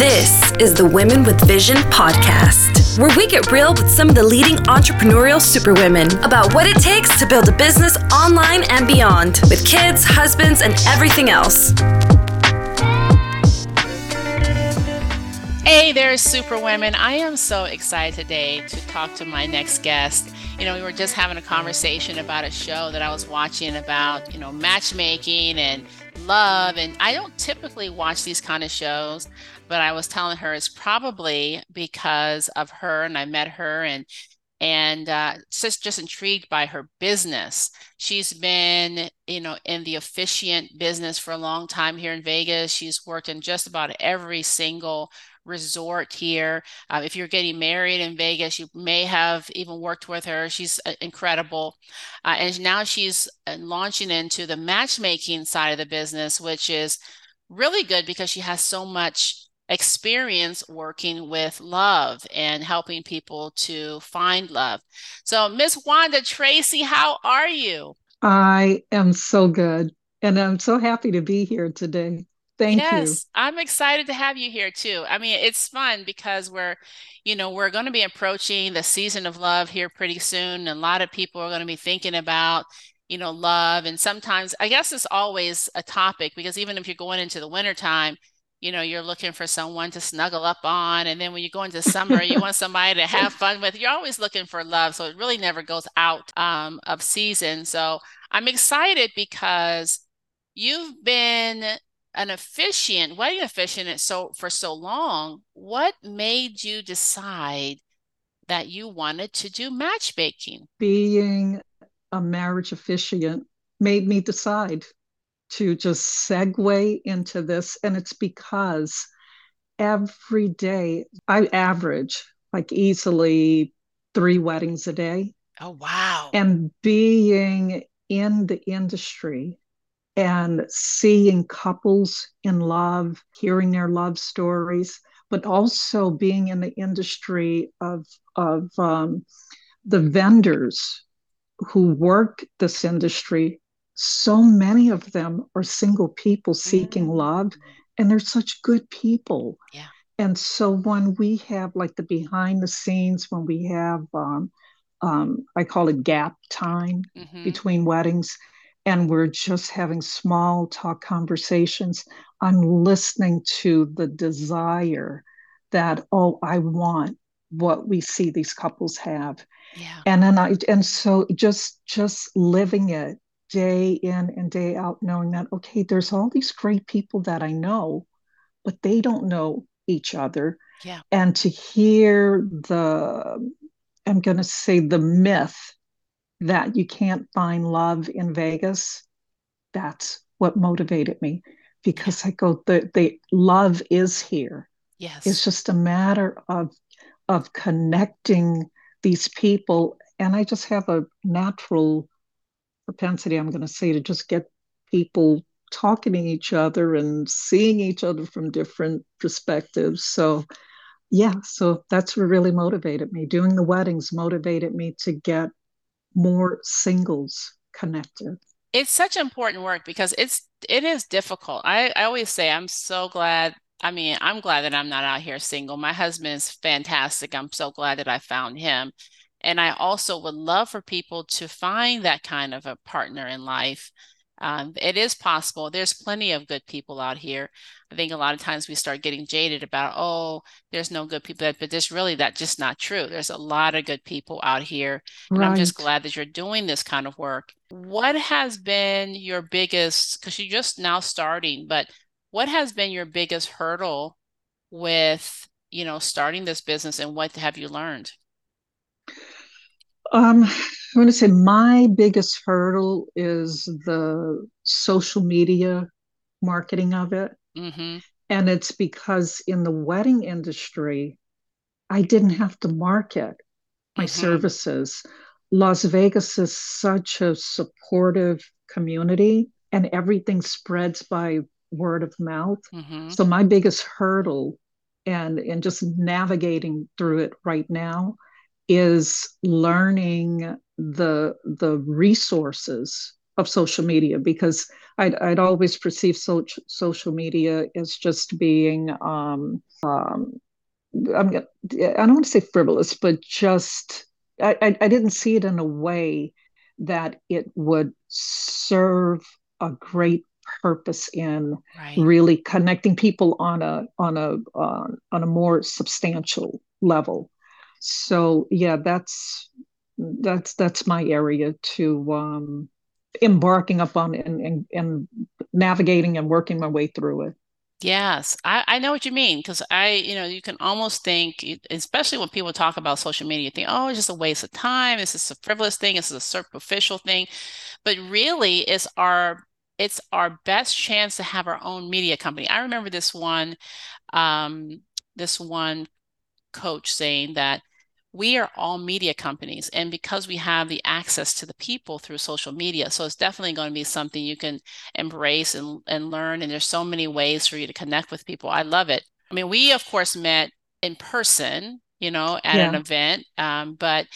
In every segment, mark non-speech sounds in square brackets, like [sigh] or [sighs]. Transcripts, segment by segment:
This is the Women with Vision podcast, where we get real with some of the leading entrepreneurial superwomen about what it takes to build a business online and beyond, with kids, husbands, and everything else. Hey there, superwomen. I am so excited today to talk to my next guest. You know, we were just having a conversation about a show that I was watching about, you know, matchmaking and love. And I don't typically watch these kind of shows, but I was telling her it's probably because of her and I met her and and uh, just just intrigued by her business. She's been, you know, in the officiant business for a long time here in Vegas. She's worked in just about every single resort here. Uh, if you're getting married in Vegas, you may have even worked with her. She's uh, incredible. Uh, and now she's uh, launching into the matchmaking side of the business, which is really good because she has so much experience working with love and helping people to find love. So, Miss Wanda Tracey, how are you? I am so good. And I'm so happy to be here today. Thank yes, you. I'm excited to have you here too. I mean, it's fun because we're, you know, we're going to be approaching the season of love here pretty soon. And a lot of people are going to be thinking about, you know, love. And sometimes, I guess it's always a topic because even if you're going into the wintertime, you know, you're looking for someone to snuggle up on. And then when you go into summer, you want somebody to have fun with. You're always looking for love. So it really never goes out um, of season. So I'm excited because you've been an officiant, wedding officiant so for so long, what made you decide that you wanted to do matchmaking? Being a marriage officiant made me decide to just segue into this. And it's because every day I average like easily three weddings a day. Oh, wow. And being in the industry and seeing couples in love, hearing their love stories, but also being in the industry of, of um, the vendors who work this industry. So many of them are single people seeking mm-hmm. love, and they're such good people. Yeah. And so when we have like the behind the scenes, when we have, um, um, I call it gap time mm-hmm. between weddings, and we're just having small talk conversations, I'm listening to the desire that, oh, I want what we see these couples have. Yeah. And then I and so just just living it day in and day out, knowing that, okay, there's all these great people that I know, but they don't know each other. Yeah. And to hear the I'm gonna say the myth that you can't find love in Vegas, that's what motivated me because I go, the, the love is here. Yes. It's just a matter of of connecting these people. And I just have a natural propensity, I'm going to say, to just get people talking to each other and seeing each other from different perspectives. So, yeah, so that's what really motivated me. Doing the weddings motivated me to get more singles connected. It's such important work because it's it is difficult. I, I always say i'm so glad i mean i'm glad that i'm not out here single. My husband is fantastic. I'm so glad that i found him and i also would love for people to find that kind of a partner in life um, it is possible. There's plenty of good people out here. I think a lot of times we start getting jaded about, oh, there's no good people, but there's really that just not true. There's a lot of good people out here. And right. I'm just glad that you're doing this kind of work. What has been your biggest, because you're just now starting, but what has been your biggest hurdle with, you know, starting this business and what have you learned? Um, I want to say my biggest hurdle is the social media marketing of it. Mm-hmm. And it's because in the wedding industry, I didn't have to market my mm-hmm. services. Las Vegas is such a supportive community, and everything spreads by word of mouth. Mm-hmm. So, my biggest hurdle and, and just navigating through it right now is learning the the resources of social media because I'd, I'd always perceived so, social media as just being um, um, I'm I don't want to say frivolous, but just I, I, I didn't see it in a way that it would serve a great purpose in right. really connecting people on a on a uh, on a more substantial level. So yeah, that's that's that's my area to um, embarking upon and, and, and navigating and working my way through it. Yes, I, I know what you mean because I, you know, you can almost think, especially when people talk about social media, think, oh, it's just a waste of time. This is a frivolous thing. Is a superficial thing, but really, it's our it's our best chance to have our own media company. I remember this one, um, this one coach saying that we are all media companies and because we have the access to the people through social media so it's definitely going to be something you can embrace and, and learn and there's so many ways for you to connect with people. I love it. I mean we of course met in person you know at yeah. an event um, but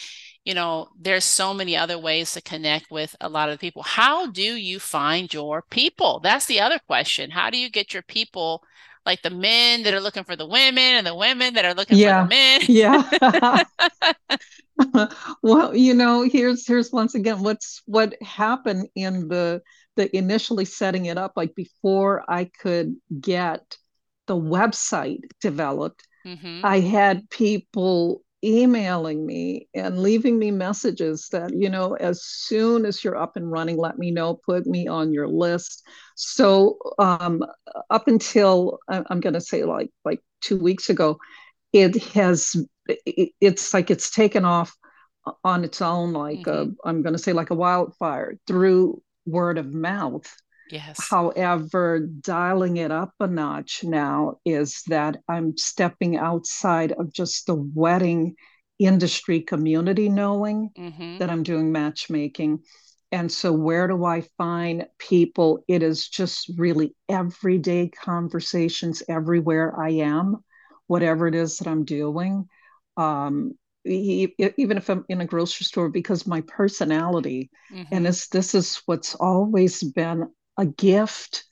you know there's so many other ways to connect with a lot of people. How do you find your people? That's the other question. How do you get your people like the men that are looking for the women and the women that are looking yeah. for the men. [laughs] yeah. [laughs] [laughs] well, you know, here's here's once again what's what happened in the the initially setting it up like before I could get the website developed. Mm-hmm. I had people emailing me and leaving me messages that you know as soon as you're up and running let me know put me on your list so um, up until i'm going to say like like two weeks ago it has it's like it's taken off on its own like mm-hmm. a, i'm going to say like a wildfire through word of mouth Yes. However, dialing it up a notch now is that I'm stepping outside of just the wedding industry community knowing mm-hmm. that I'm doing matchmaking. And so, where do I find people? It is just really everyday conversations everywhere I am, whatever it is that I'm doing. Um, even if I'm in a grocery store, because my personality, mm-hmm. and this this is what's always been a gift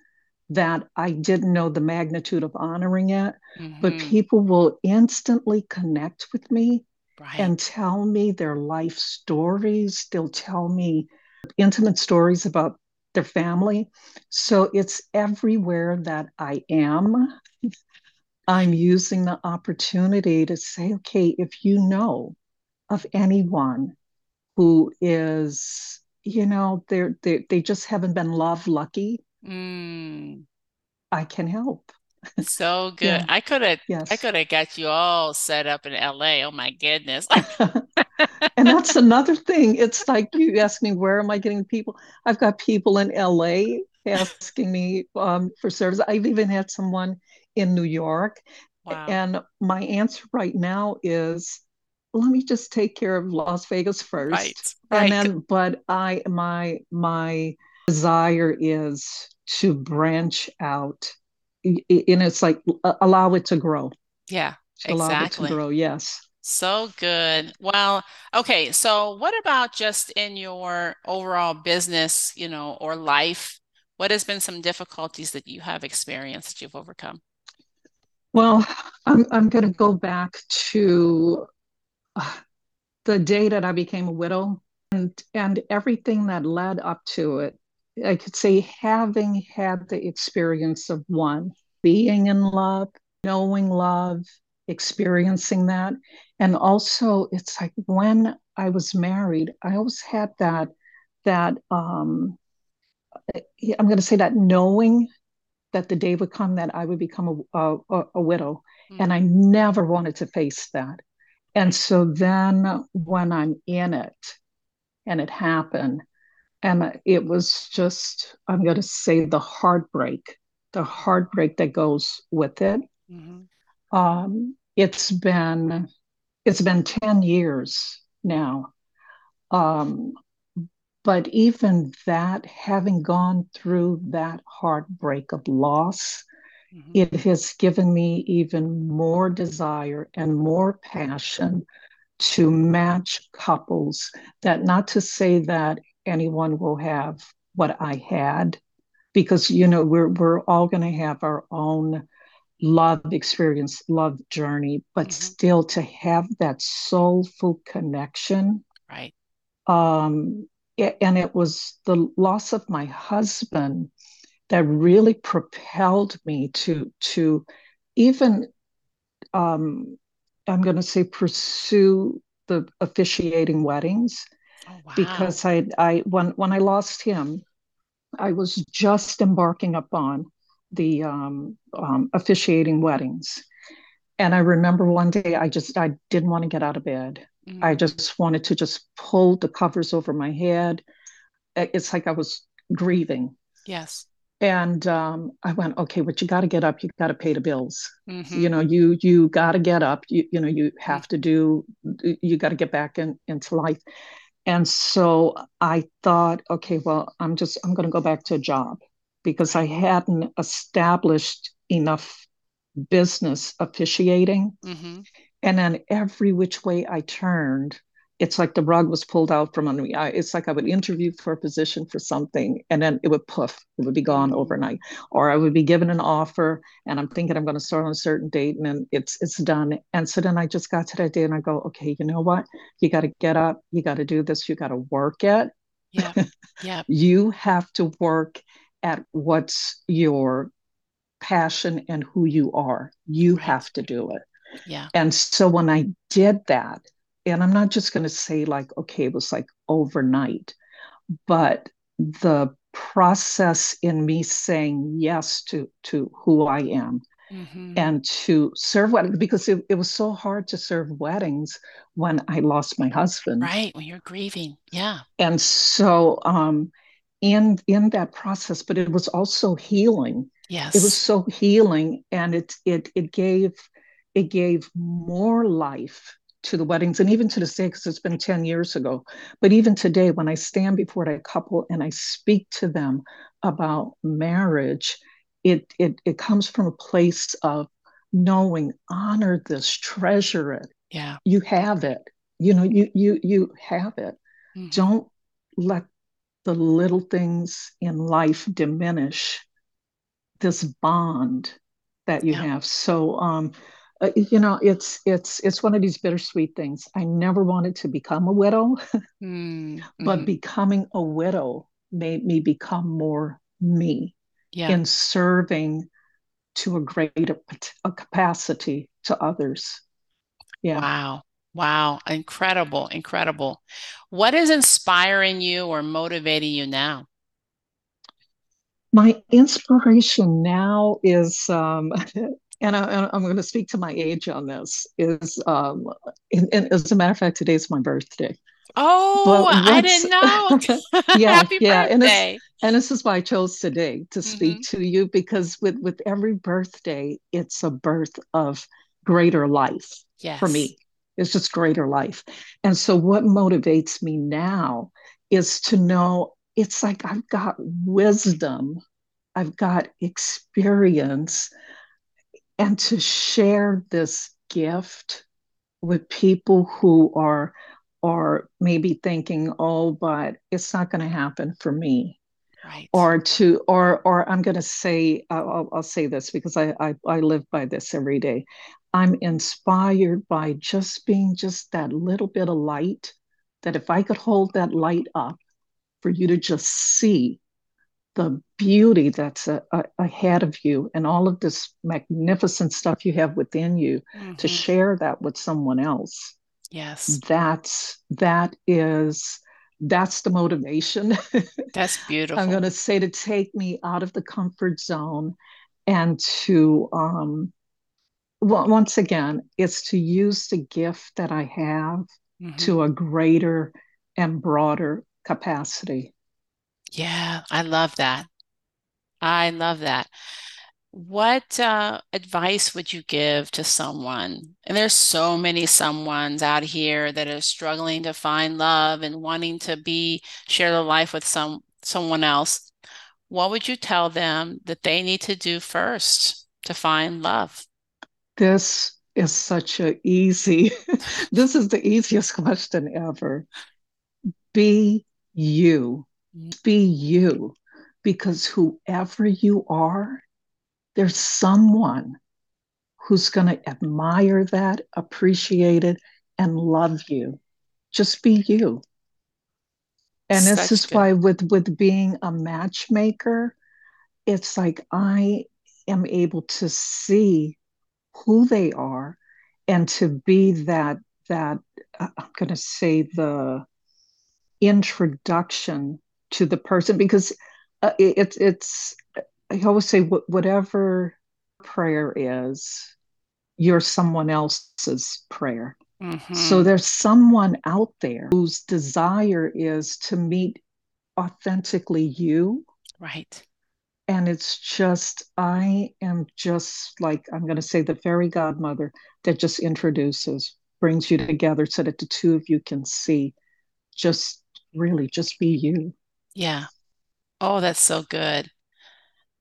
that I didn't know the magnitude of honoring it, mm-hmm. but people will instantly connect with me right. and tell me their life stories. They'll tell me intimate stories about their family. So it's everywhere that I am. I'm using the opportunity to say, okay, if you know of anyone who is you know they're they, they just haven't been love lucky. Mm. i can help. So [laughs] good. Yeah. i could have yes. i could have got you all set up in la oh my goodness. [laughs] And that's another thing. It's like you ask me where am i getting people? I've got people in la asking me um, for service. I've even had someone in new york. Wow. and my answer right now is let me just take care of Las Vegas first. Right. And then but I my my desire is to branch out and it's like allow it to grow. Yeah. Allow exactly. it to grow. Yes. So good. Well, okay. So, what about just in your overall business, you know, or life? What has been some difficulties that you have experienced that you've overcome? Well, I'm I'm going to go back to [sighs] the day that I became a widow and and everything that led up to it, I could say having had the experience of one, being in love, knowing love, experiencing that. And also it's like when I was married, I always had that that um I'm going to say that knowing that the day would come that I would become a, a, a widow. Mm. And I never wanted to face that. And so then when I'm in it and it happened, and it was just, I'm going to say the heartbreak, the heartbreak that goes with it. Mm-hmm. Um, it's been, it's been 10 years now. Um, but even that, having gone through that heartbreak of loss, Mm-hmm. It has given me even more desire and more passion to match couples that not to say that anyone will have what I had because you know we're we're all going to have our own love experience, love journey, but mm-hmm. still to have that soulful connection. Right. Um, it, and it was the loss of my husband that really propelled me to to even um, I'm going to say pursue the officiating weddings oh, wow. because I I when when I lost him, I was just embarking upon the um, um, officiating weddings, and I remember one day I just I didn't want to get out of bed. Mm-hmm. I just wanted to just pull the covers over my head. It's like I was grieving. Yes and um, I went, okay, but you got to get up. You got to pay the bills. Mm-hmm. You know, you you got to get up. You you know, you have to do. You got to get back in, into life. And so I thought, okay, well, I'm just I'm going to go back to a job because I hadn't established enough business officiating. Mm-hmm. And then every which way I turned, it's like the rug was pulled out from under me. I, it's like I would interview for a position for something and then it would poof, it would be gone mm-hmm. overnight. Or I would be given an offer and I'm thinking I'm going to start on a certain date and then it's it's done. And so then I just got to that day and I go, okay, you know what? You got to get up, you got to do this, you got to work it. Yeah. [laughs] Yeah. you have to work at what's your passion and who you are. You right. have to do it. Yeah. And so when I did that, and I'm not just going to say like, okay, it was like overnight, but the process in me saying yes to to who I am mm-hmm. and to serve weddings because it, it was so hard to serve weddings when I lost my husband. Right, when you're grieving. Yeah. And so um in in that process, but it was also healing. Yes. It was so healing and it it it gave it gave more life to the weddings and even to this day because it's been 10 years ago. But even today when i stand before a couple and i speak to them about marriage it it, it comes from a place of knowing honor this treasure it. Yeah. You have it. You know you you you have it. Mm-hmm. don't let the little things in life diminish this bond that you yeah. have. So um uh, you know it's it's it's one of these bittersweet things. I never wanted to become a widow mm, [laughs] but mm-hmm. becoming a widow made me become more me yeah. in serving to a greater a capacity to others. Yeah. Wow. Wow. Incredible. Incredible. What is inspiring you or motivating you now? My inspiration now is um, [laughs] and, I, am going to speak to my age on this. Is um, and, and as a matter of fact, today's my birthday. Oh, I didn't know. [laughs] yeah, Happy yeah, birthday. And, and, this is why I chose today to speak mm-hmm. to you because with with every birthday, it's a birth of greater life yes. for me. It's just greater life. And so, what motivates me now is to know it's like I've got wisdom, I've got experience and to share this gift with people who are are maybe thinking oh but it's not going to happen for me. Right. Or to or or i'm going to say I'll, I'll say this because I, I i live by this every day. I'm inspired by just being just that little bit of light that if i could hold that light up for you to just see the beauty that's a, a, ahead of you and all of this magnificent stuff you have within you mm-hmm. to share that with someone else. Yes. That's that is that's the motivation. [laughs] That's beautiful i'm going to say to take me out of the comfort zone and to um well, once again it's to use the gift that i have mm-hmm. to a greater and broader capacity yeah, I love that. I love that. What uh, advice would you give to someone? And there's so many someones out here that are struggling to find love and wanting to be share their life with some someone else. What would you tell them that they need to do first to find love? This is such a easy. [laughs] this is the easiest [laughs] question ever. Be you Be you, because whoever you are, there's someone who's going to admire that, appreciate it, and love you. Just be you. And Such this is good. why with with being a matchmaker, it's like I am able to see who they are and to be that that uh, I'm going to say the introduction to the person because uh, it, it's I always say whatever prayer is, you're someone else's prayer. Mm-hmm. So there's someone out there whose desire is to meet authentically you. Right. And it's just, I am just like, I'm going to say the fairy godmother that just introduces, brings you together so that the two of you can see just really just be you. Yeah. Oh, that's so good.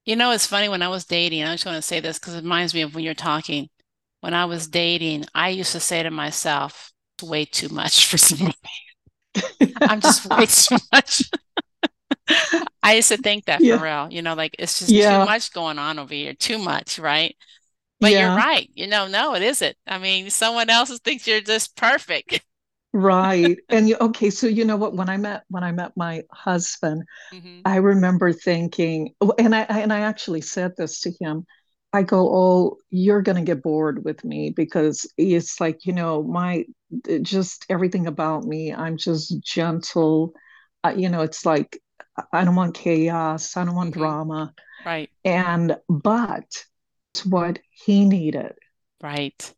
You know, it's funny when I was dating, I just want to say this because it reminds me of when you're talking. When I was dating, I used to say to myself, way too much for [laughs] somebody. I'm just way [laughs] too much. [laughs] I used to think that yeah. for real, you know, like it's just yeah. too much going on over here, too much, right? But yeah. you're right. You know, no, it isn't. I mean, someone else thinks you're just perfect. Right. And you okay, so you know what when I met when I met my husband, mm-hmm. I remember thinking and I and I actually said this to him. I go, "Oh, you're going to get bored with me because it's like, you know, my just everything about me, I'm just gentle. Uh, you know, it's like I don't want chaos, I don't want mm-hmm. drama. Right. And but it's what he needed. Right.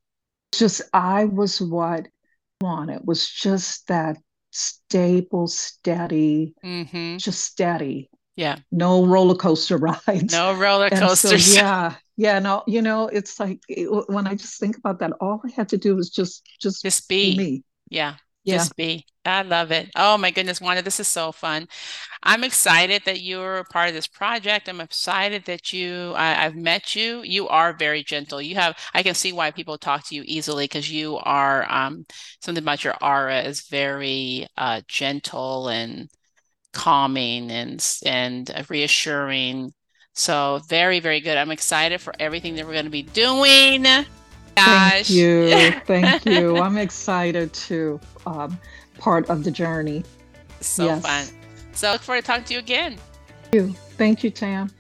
Just I was what wanted was just that stable, steady, mm-hmm. just steady. Yeah. No roller coaster [laughs] rides. No roller coasters. So, [laughs] yeah. Yeah. No, you know, it's like it, when I just think about that, all I had to do was just just, just be me. Yeah. Yeah. Just be. I love it. Oh my goodness, Wanda, this is so fun. I'm excited that you're a part of this project. I'm excited that you, I, have met you. You are very gentle. You have, I can see why people talk to you easily because you are, um, something about your aura is very uh, gentle and calming and and reassuring. So very, very good. I'm excited for everything that we're going to be doing. Gosh. Thank you. [laughs] Thank you. I'm excited to um, part of the journey. So yes. fun. So I look forward to talking to you again. Thank you. Thank you, Tam.